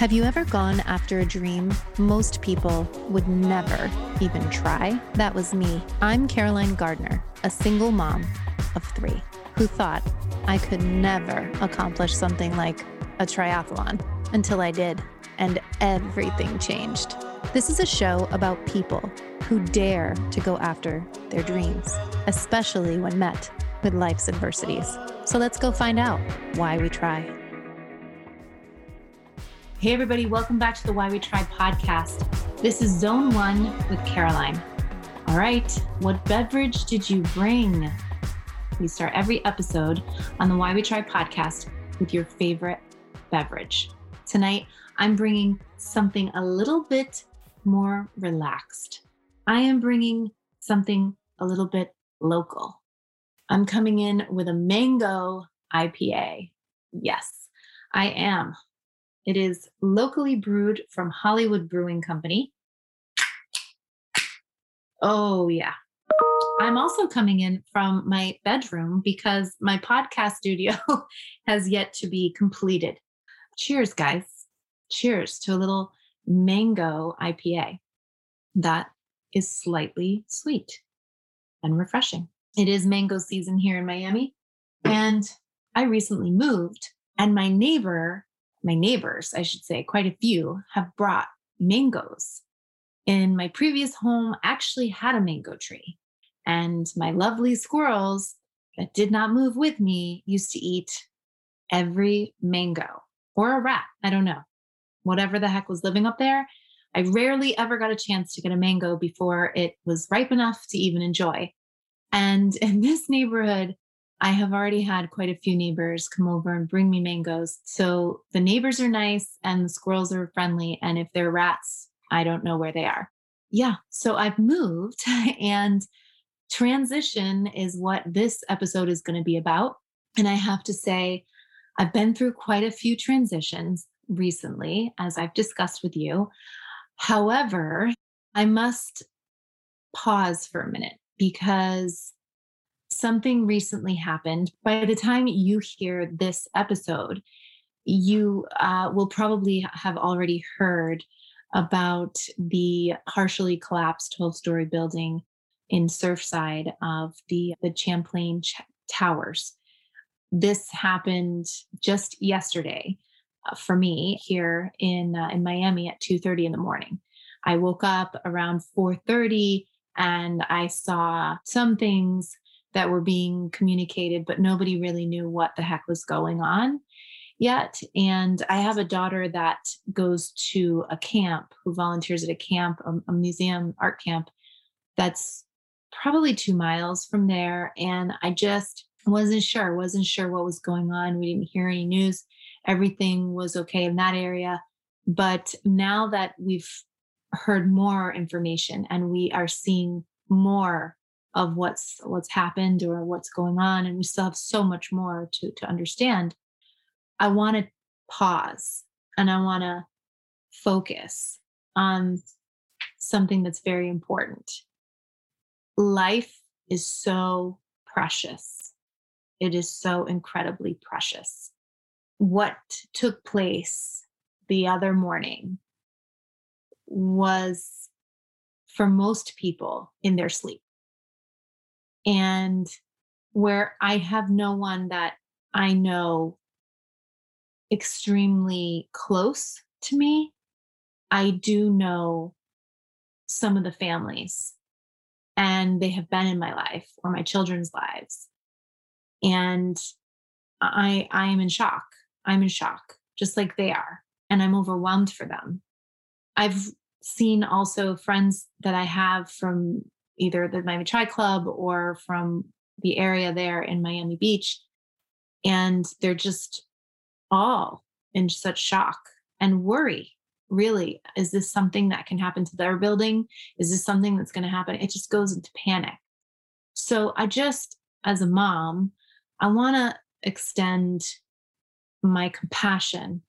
Have you ever gone after a dream most people would never even try? That was me. I'm Caroline Gardner, a single mom of three who thought I could never accomplish something like a triathlon until I did, and everything changed. This is a show about people who dare to go after their dreams, especially when met with life's adversities. So let's go find out why we try. Hey, everybody, welcome back to the Why We Try podcast. This is Zone One with Caroline. All right, what beverage did you bring? We start every episode on the Why We Try podcast with your favorite beverage. Tonight, I'm bringing something a little bit more relaxed. I am bringing something a little bit local. I'm coming in with a mango IPA. Yes, I am. It is locally brewed from Hollywood Brewing Company. Oh, yeah. I'm also coming in from my bedroom because my podcast studio has yet to be completed. Cheers, guys. Cheers to a little mango IPA that is slightly sweet and refreshing. It is mango season here in Miami. And I recently moved, and my neighbor my neighbors, I should say, quite a few, have brought mangoes. In my previous home, actually had a mango tree, and my lovely squirrels that did not move with me used to eat every mango or a rat. I don't know. Whatever the heck was living up there. I rarely ever got a chance to get a mango before it was ripe enough to even enjoy. And in this neighborhood, I have already had quite a few neighbors come over and bring me mangoes. So the neighbors are nice and the squirrels are friendly. And if they're rats, I don't know where they are. Yeah. So I've moved and transition is what this episode is going to be about. And I have to say, I've been through quite a few transitions recently, as I've discussed with you. However, I must pause for a minute because something recently happened. By the time you hear this episode, you uh, will probably have already heard about the partially collapsed 12 story building in Surfside of the, the Champlain Ch- Towers. This happened just yesterday uh, for me here in, uh, in Miami at 2.30 in the morning. I woke up around 4.30 and I saw some things that were being communicated, but nobody really knew what the heck was going on yet. And I have a daughter that goes to a camp, who volunteers at a camp, a, a museum art camp that's probably two miles from there. And I just wasn't sure, wasn't sure what was going on. We didn't hear any news. Everything was okay in that area. But now that we've heard more information and we are seeing more of what's what's happened or what's going on and we still have so much more to to understand i want to pause and i want to focus on something that's very important. Life is so precious. It is so incredibly precious. What took place the other morning was for most people in their sleep and where I have no one that I know extremely close to me, I do know some of the families and they have been in my life or my children's lives. And I I am in shock. I'm in shock, just like they are. And I'm overwhelmed for them. I've seen also friends that I have from either the Miami Tri Club or from the area there in Miami Beach. And they're just all in such shock and worry. Really, is this something that can happen to their building? Is this something that's going to happen? It just goes into panic. So, I just, as a mom, I want to extend my compassion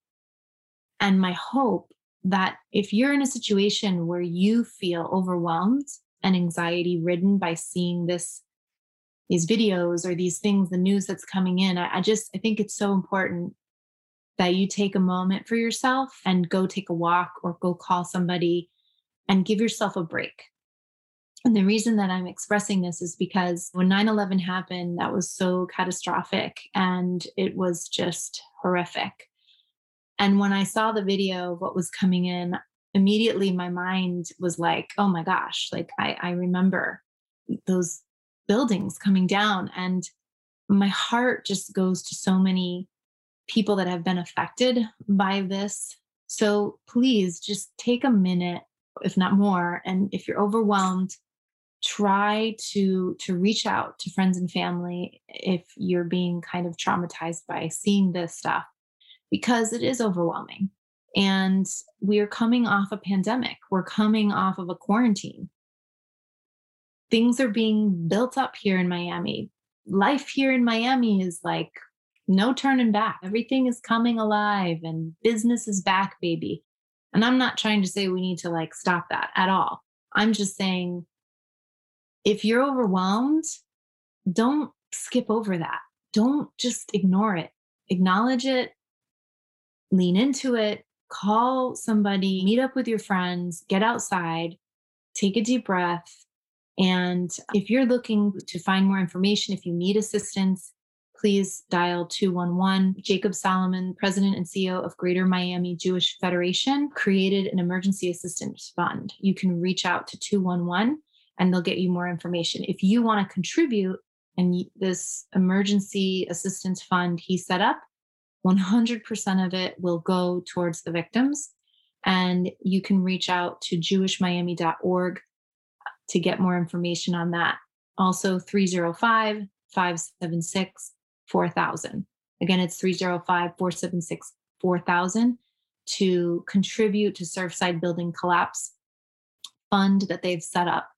and my hope that if you're in a situation where you feel overwhelmed and anxiety ridden by seeing this these videos or these things the news that's coming in I, I, just i think it's so important that you take a moment for yourself and go take a walk or go call somebody and give yourself a break. And the reason that I'm expressing this is because when 9 11 happened, that was so catastrophic and it was just horrific. And when I saw the video of what was coming in, immediately my mind was like, oh my gosh, like I, I remember those buildings coming down. And my heart just goes to so many people that have been affected by this. So please just take a minute, if not more. And if you're overwhelmed, try to to reach out to friends and family if you're being kind of traumatized by seeing this stuff because it is overwhelming and we are coming off a pandemic we're coming off of a quarantine things are being built up here in miami life here in miami is like no turning back. Everything is coming alive and business is back, baby. And I'm not trying to say we need to like stop that at all. I'm just saying if you're overwhelmed, don't skip over that. Don't just ignore it. Acknowledge it, lean into it, call somebody, meet up with your friends, get outside, take a deep breath. And if you're looking to find more information, if you need assistance, please dial 211. Jacob Solomon, president and CEO of Greater Miami Jewish Federation, created an emergency assistance fund. You can reach out to 211 and they'll get you more information. If you want to contribute and this emergency assistance fund he set up, 100% of it will go towards the victims. And you can reach out to jewishmiami.org to get more information on that. Also, 305 576 4000. Again, it's 305 476 4000 to contribute to Surfside Building Collapse fund that they've set up.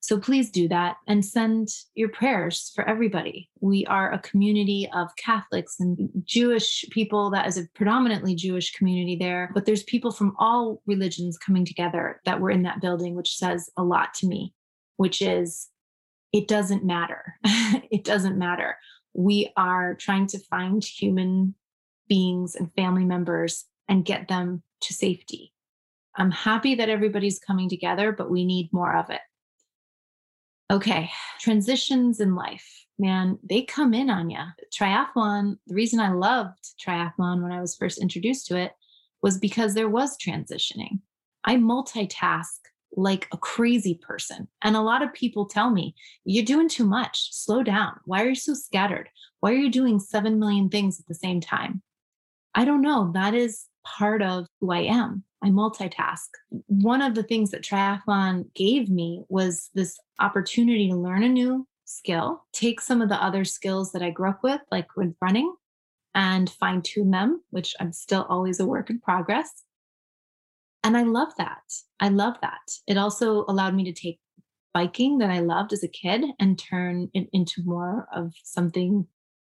So please do that and send your prayers for everybody. We are a community of Catholics and Jewish people that is a predominantly Jewish community there, but there's people from all religions coming together that were in that building, which says a lot to me, which is it doesn't matter. it doesn't matter we are trying to find human beings and family members and get them to safety. I'm happy that everybody's coming together, but we need more of it. Okay, transitions in life, man, they come in on you. Triathlon, the reason I loved triathlon when I was first introduced to it was because there was transitioning. I multitask like a crazy person. And a lot of people tell me, you're doing too much. Slow down. Why are you so scattered? Why are you doing 7 million things at the same time? I don't know. That is part of who I am. I multitask. One of the things that triathlon gave me was this opportunity to learn a new skill, take some of the other skills that I grew up with, like with running, and fine tune them, which I'm still always a work in progress. And I love that. I love that. It also allowed me to take biking that I loved as a kid and turn it into more of something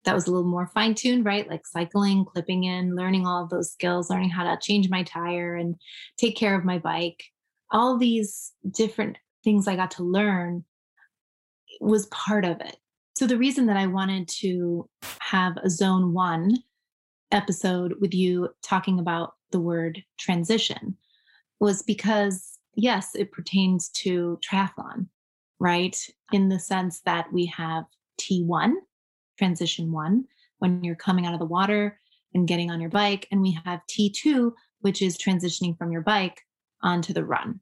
that was a little more fine tuned, right? Like cycling, clipping in, learning all of those skills, learning how to change my tire and take care of my bike. All these different things I got to learn was part of it. So, the reason that I wanted to have a zone one episode with you talking about the word transition was because, yes, it pertains to triathlon, right? In the sense that we have T1, transition one, when you're coming out of the water and getting on your bike. And we have T2, which is transitioning from your bike onto the run.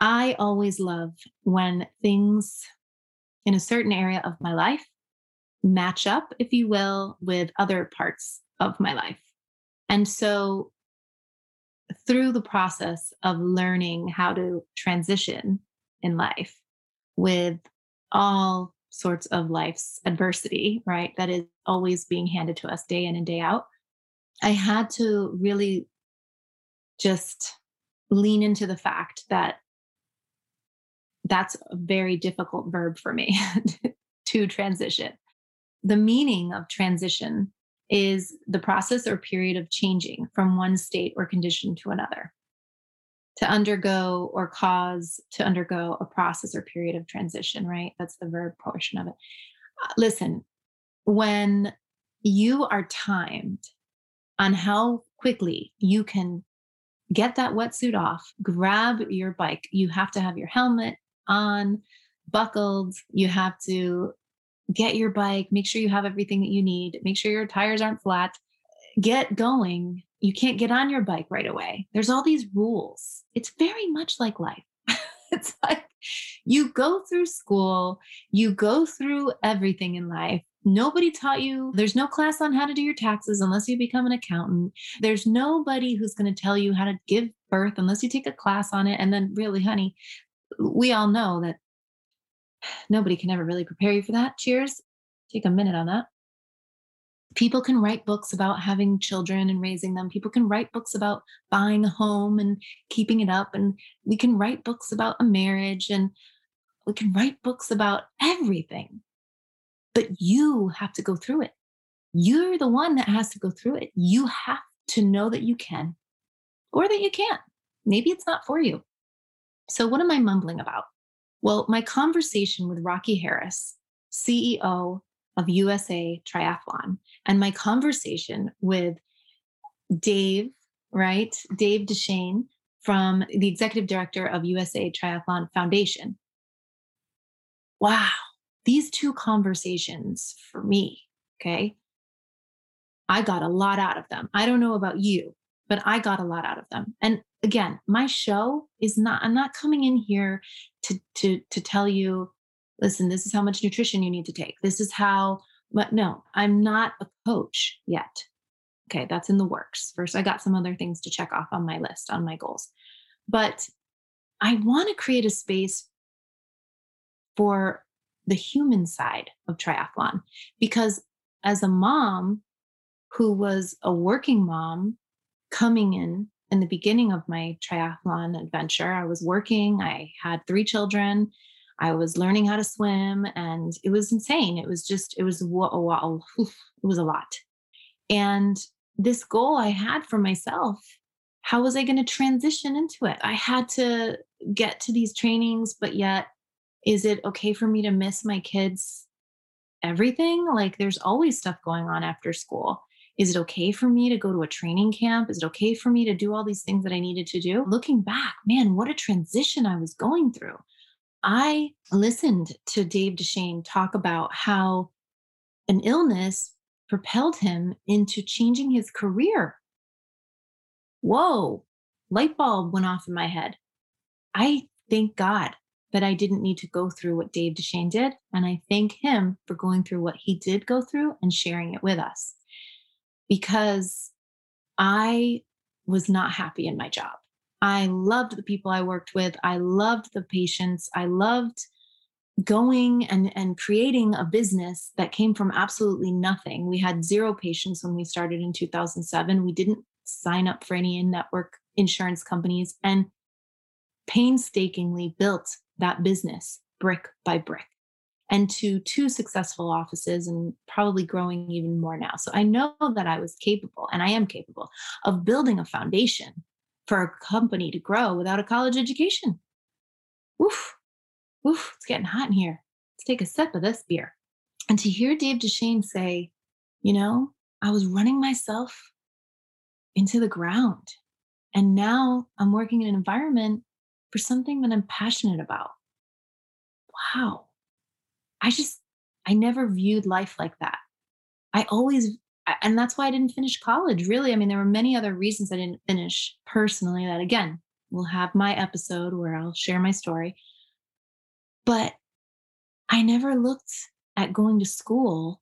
I always love when things in a certain area of my life match up, if you will, with other parts of my life. And so through the process of learning how to transition in life with all sorts of life's adversity, right? That is always being handed to us day in and day out. I had to really just lean into the fact that that's a very difficult verb for me to transition. The meaning of transition is the process or period of changing from one state or condition to another. To undergo or cause to undergo a process or period of transition, right? That's the verb portion of it. Uh, listen, when you are timed on how quickly you can get that wetsuit off, grab your bike. You have to have your helmet on, buckled. You have to get your bike, make sure you have everything that you need, make sure your tires aren't flat, get going. You can't get on your bike right away. There's all these rules. It's very much like life. it's like you go through school, you go through everything in life. Nobody taught you. There's no class on how to do your taxes unless you become an accountant. There's nobody who's going to tell you how to give birth unless you take a class on it. And then, really, honey, we all know that nobody can ever really prepare you for that. Cheers. Take a minute on that. People can write books about having children and raising them. People can write books about buying a home and keeping it up. And we can write books about a marriage and we can write books about everything. But you have to go through it. You're the one that has to go through it. You have to know that you can or that you can't. Maybe it's not for you. So, what am I mumbling about? Well, my conversation with Rocky Harris, CEO of USA Triathlon, and my conversation with Dave, right? Dave Deshane from the executive director of USA Triathlon Foundation. Wow, these two conversations for me, okay? I got a lot out of them. I don't know about you, but I got a lot out of them. And again, my show is not, I'm not coming in here to, to, to tell you, listen, this is how much nutrition you need to take. This is how, but no, I'm not a coach yet. Okay, that's in the works. First, I got some other things to check off on my list, on my goals. But I want to create a space for the human side of triathlon because as a mom who was a working mom coming in in the beginning of my triathlon adventure. I was working, I had three children, I was learning how to swim, and it was insane. It was just, it was a, it was a lot. And this goal I had for myself, how was I going to transition into it? I had to get to these trainings, but yet, is it okay for me to miss my kids' everything? Like, there's always stuff going on after school. Is it okay for me to go to a training camp? Is it okay for me to do all these things that I needed to do? Looking back, man, what a transition I was going through. I listened to Dave Deshane talk about how an illness propelled him into changing his career. Whoa, light bulb went off in my head. I thank God that I didn't need to go through what Dave Deshane did. And I thank him for going through what he did go through and sharing it with us because I was not happy in my job. I loved the people I worked with. I loved the patients. I loved going and, and creating a business that came from absolutely nothing. We had zero patients when we started in 2007. We didn't sign up for any in network insurance companies and painstakingly built that business brick by brick and to two successful offices and probably growing even more now. So I know that I was capable and I am capable of building a foundation for a company to grow without a college education. Woof, woof, it's getting hot in here. Let's take a sip of this beer. And to hear Dave Deshane say, you know, I was running myself into the ground. And now I'm working in an environment for something that I'm passionate about. Wow I just, I never viewed life like that. I always, and that's why I didn't finish college, really. I mean, there were many other reasons I didn't finish personally that, again, we'll have my episode where I'll share my story. But I never looked at going to school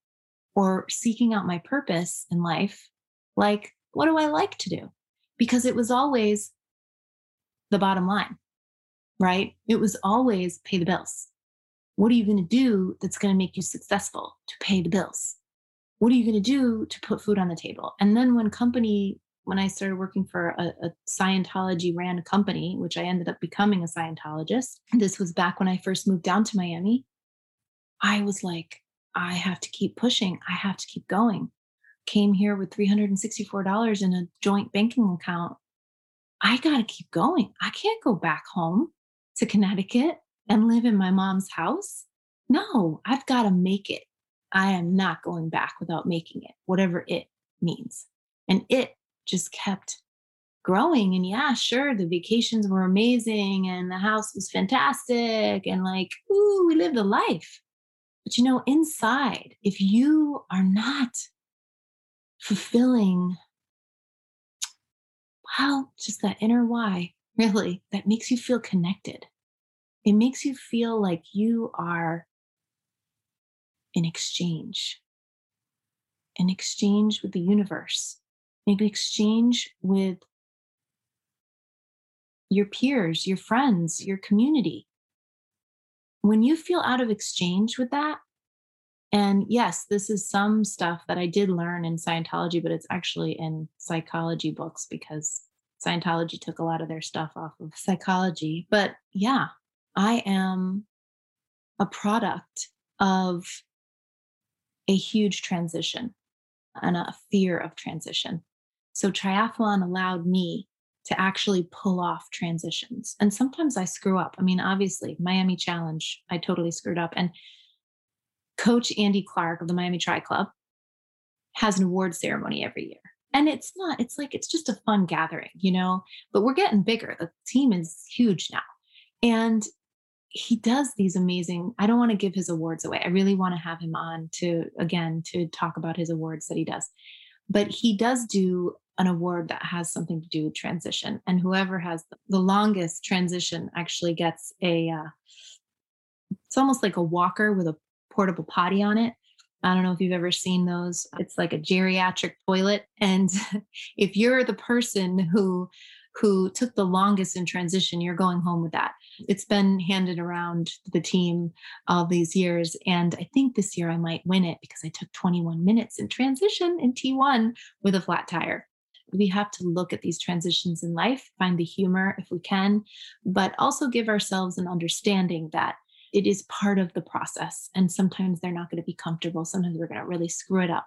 or seeking out my purpose in life like, what do I like to do? Because it was always the bottom line, right? It was always pay the bills. What are you going to do that's going to make you successful to pay the bills? What are you going to do to put food on the table? And then when company, when I started working for a, a Scientology ran company, which I ended up becoming a Scientologist, this was back when I first moved down to Miami. I was like, I have to keep pushing. I have to keep going. Came here with $364 in a joint banking account. I got to keep going. I can't go back home to Connecticut and live in my mom's house? No, I've got to make it. I am not going back without making it, whatever it means. And it just kept growing. And yeah, sure, the vacations were amazing and the house was fantastic. And like, ooh, we lived a life. But you know, inside, if you are not fulfilling, well, just that inner why, really, that makes you feel connected. It makes you feel like you are in exchange, in exchange with the universe, in exchange with your peers, your friends, your community. When you feel out of exchange with that, and yes, this is some stuff that I did learn in Scientology, but it's actually in psychology books because Scientology took a lot of their stuff off of psychology. But yeah, I am a product of a huge transition and a fear of transition. So triathlon allowed me to actually pull off transitions. And sometimes I screw up. I mean, obviously, Miami Challenge, I totally screwed up. And Coach Andy Clark of the Miami Tri Club has an award ceremony every year. And it's not, it's like, it's just a fun gathering, you know, but we're getting bigger. The team is huge now. And he does these amazing, I don't want to give his awards away. I really want to have him on to, again, to talk about his awards that he does. But he does do an award that has something to do with transition. And whoever has the longest transition actually gets a, uh, it's almost like a walker with a portable potty on it. I don't know if you've ever seen those. It's like a geriatric toilet. And if you're the person who who took the longest in transition, you're going home with that. It's been handed around the team all these years. And I think this year I might win it because I took 21 minutes in transition in T1 with a flat tire. We have to look at these transitions in life, find the humor if we can, but also give ourselves an understanding that it is part of the process. And sometimes they're not going to be comfortable. Sometimes we're going to really screw it up.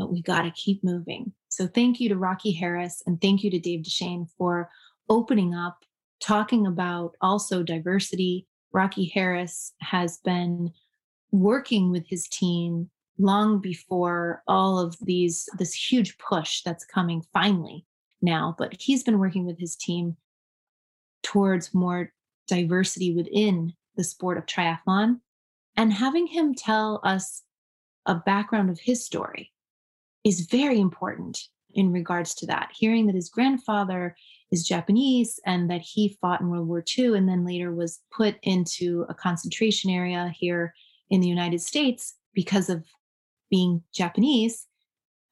But we got to keep moving. So thank you to Rocky Harris and thank you to Dave Duchesne for opening up, talking about also diversity. Rocky Harris has been working with his team long before all of these this huge push that's coming finally now but he's been working with his team towards more diversity within the sport of triathlon and having him tell us a background of his story is very important in regards to that. Hearing that his grandfather is Japanese and that he fought in World War II and then later was put into a concentration area here in the United States because of being Japanese,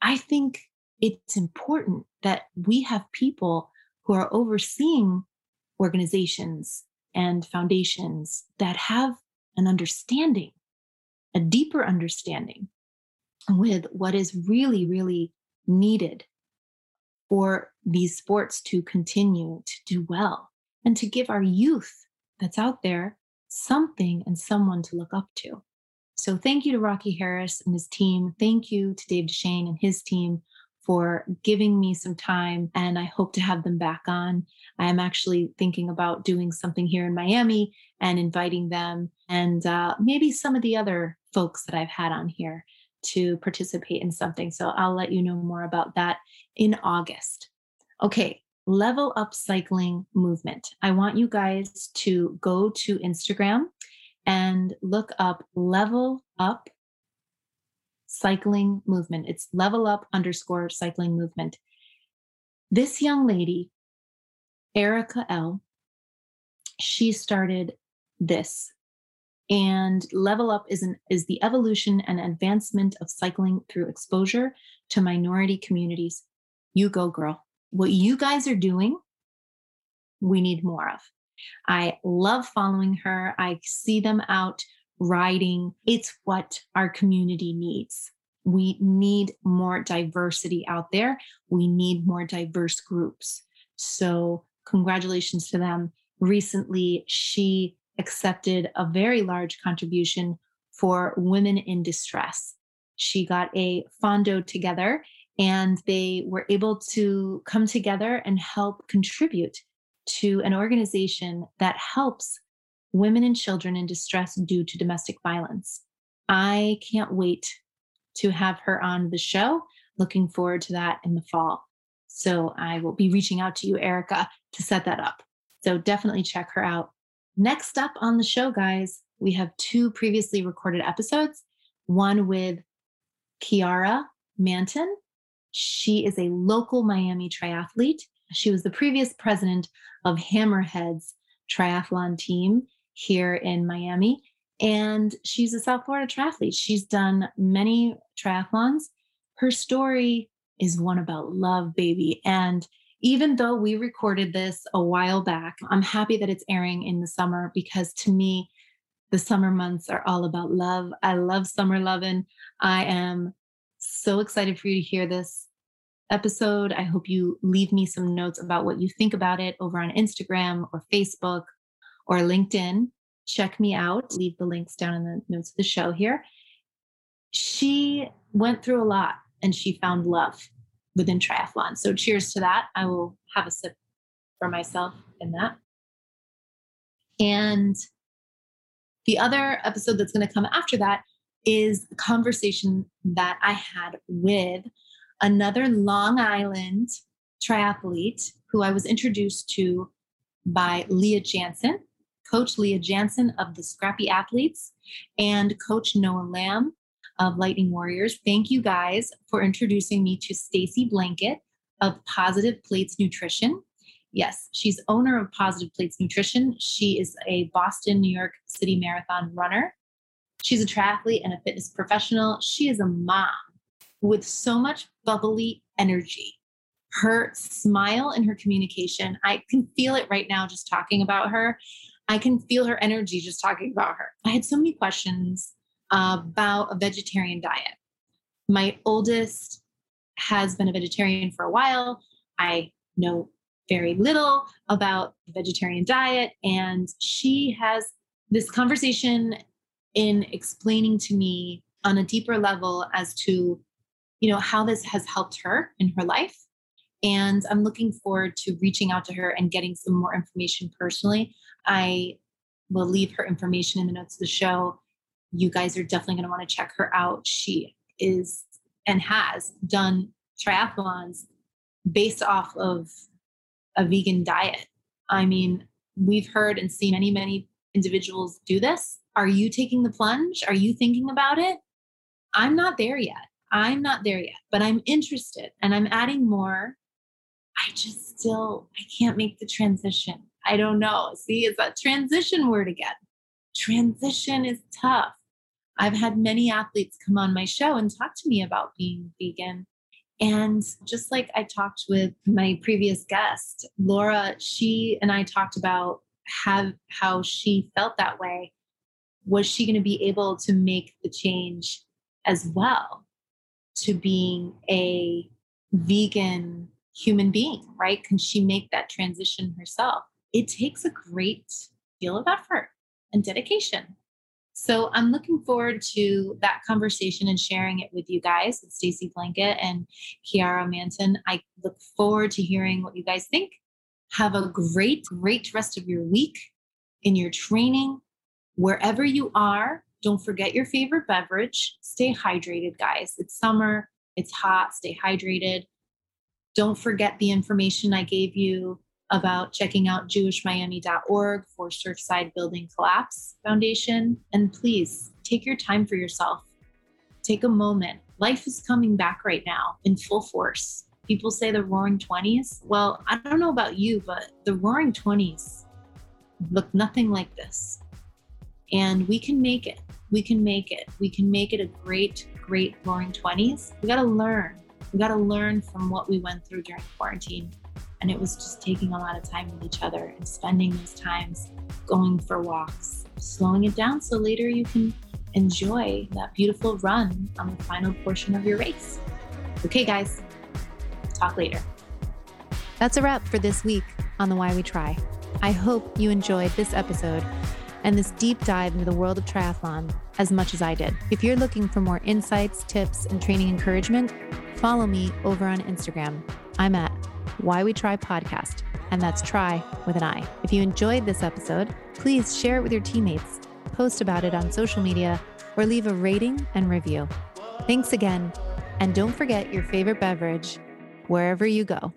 I think it's important that we have people who are overseeing organizations and foundations that have an understanding, a deeper understanding with what is really, really needed for these sports to continue to do well and to give our youth that's out there something and someone to look up to. So, thank you to Rocky Harris and his team. Thank you to Dave Duchesne and his team for giving me some time and I hope to have them back on. I am actually thinking about doing something here in Miami and inviting them and uh, maybe some of the other folks that I've had on here to participate in something. So I'll let you know more about that in August. Okay, level up cycling movement. I want you guys to go to Instagram and look up level up cycling movement. It's level up underscore cycling movement. This young lady, Erica L., she started this. And level up is an is the evolution and advancement of cycling through exposure to minority communities. You go, girl. What you guys are doing, we need more of. I love following her. I see them out riding. It's what our community needs. We need more diversity out there. We need more diverse groups. So, congratulations to them. Recently, she accepted a very large contribution for women in distress. She got a fondo together and they were able to come together and help contribute to an organization that helps women and children in distress due to domestic violence. I can't wait to have her on the show. looking forward to that in the fall. So I will be reaching out to you, Erica, to set that up. So definitely check her out. Next up on the show, guys, we have two previously recorded episodes one with Kiara Manton. She is a local Miami triathlete. She was the previous president of Hammerheads triathlon team here in Miami. And she's a South Florida triathlete. She's done many triathlons. Her story is one about love, baby. And even though we recorded this a while back, I'm happy that it's airing in the summer because to me, the summer months are all about love. I love summer loving. I am so excited for you to hear this episode. I hope you leave me some notes about what you think about it over on Instagram or Facebook or LinkedIn. Check me out. Leave the links down in the notes of the show here. She went through a lot and she found love within triathlon. So cheers to that. I will have a sip for myself in that. And the other episode that's going to come after that is a conversation that I had with another Long Island triathlete who I was introduced to by Leah Jansen, Coach Leah Jansen of the Scrappy Athletes, and Coach Noah Lamb of Lightning Warriors. Thank you guys for introducing me to Stacy Blanket of Positive Plates Nutrition. Yes, she's owner of Positive Plates Nutrition. She is a Boston, New York City marathon runner. She's a triathlete and a fitness professional. She is a mom with so much bubbly energy. Her smile and her communication, I can feel it right now just talking about her. I can feel her energy just talking about her. I had so many questions about a vegetarian diet. My oldest has been a vegetarian for a while. I know very little about the vegetarian diet, and she has this conversation in explaining to me on a deeper level as to you know how this has helped her in her life and i'm looking forward to reaching out to her and getting some more information personally i will leave her information in the notes of the show you guys are definitely going to want to check her out. She is and has done triathlons based off of a vegan diet. I mean, we've heard and seen many, many individuals do this. Are you taking the plunge? Are you thinking about it? I'm not there yet. I'm not there yet, but I'm interested and I'm adding more. I just still I can't make the transition. I don't know. See, it's that transition word again. Transition is tough. I've had many athletes come on my show and talk to me about being vegan. And just like I talked with my previous guest, Laura, she and I talked about have, how she felt that way. Was she going to be able to make the change as well to being a vegan human being, right? Can she make that transition herself? It takes a great deal of effort and dedication. So I'm looking forward to that conversation and sharing it with you guys, with Stacy Blanket and Kiara Manton. I look forward to hearing what you guys think. Have a great, great rest of your week in your training, wherever you are. Don't forget your favorite beverage. Stay hydrated, guys. It's summer, it's hot. Stay hydrated. Don't forget the information I gave you about checking out jewishmiami.org for Surfside Building Collapse Foundation. And please take your time for yourself. Take a moment. Life is coming back right now in full force. People say the roaring 20s. Well, I don't know about you, but the roaring 20s look nothing like this. And we can make it. We can make it. We can make it a great, great roaring 20s. We got to learn. We got to learn from what we went through during quarantine. And it was just taking a lot of time with each other and spending those times going for walks, slowing it down so later you can enjoy that beautiful run on the final portion of your race. Okay, guys, talk later. That's a wrap for this week on the Why We Try. I hope you enjoyed this episode and this deep dive into the world of triathlon as much as I did. If you're looking for more insights, tips, and training encouragement, follow me over on Instagram. I'm at why We Try podcast, and that's try with an I. If you enjoyed this episode, please share it with your teammates, post about it on social media, or leave a rating and review. Thanks again, And don't forget your favorite beverage wherever you go.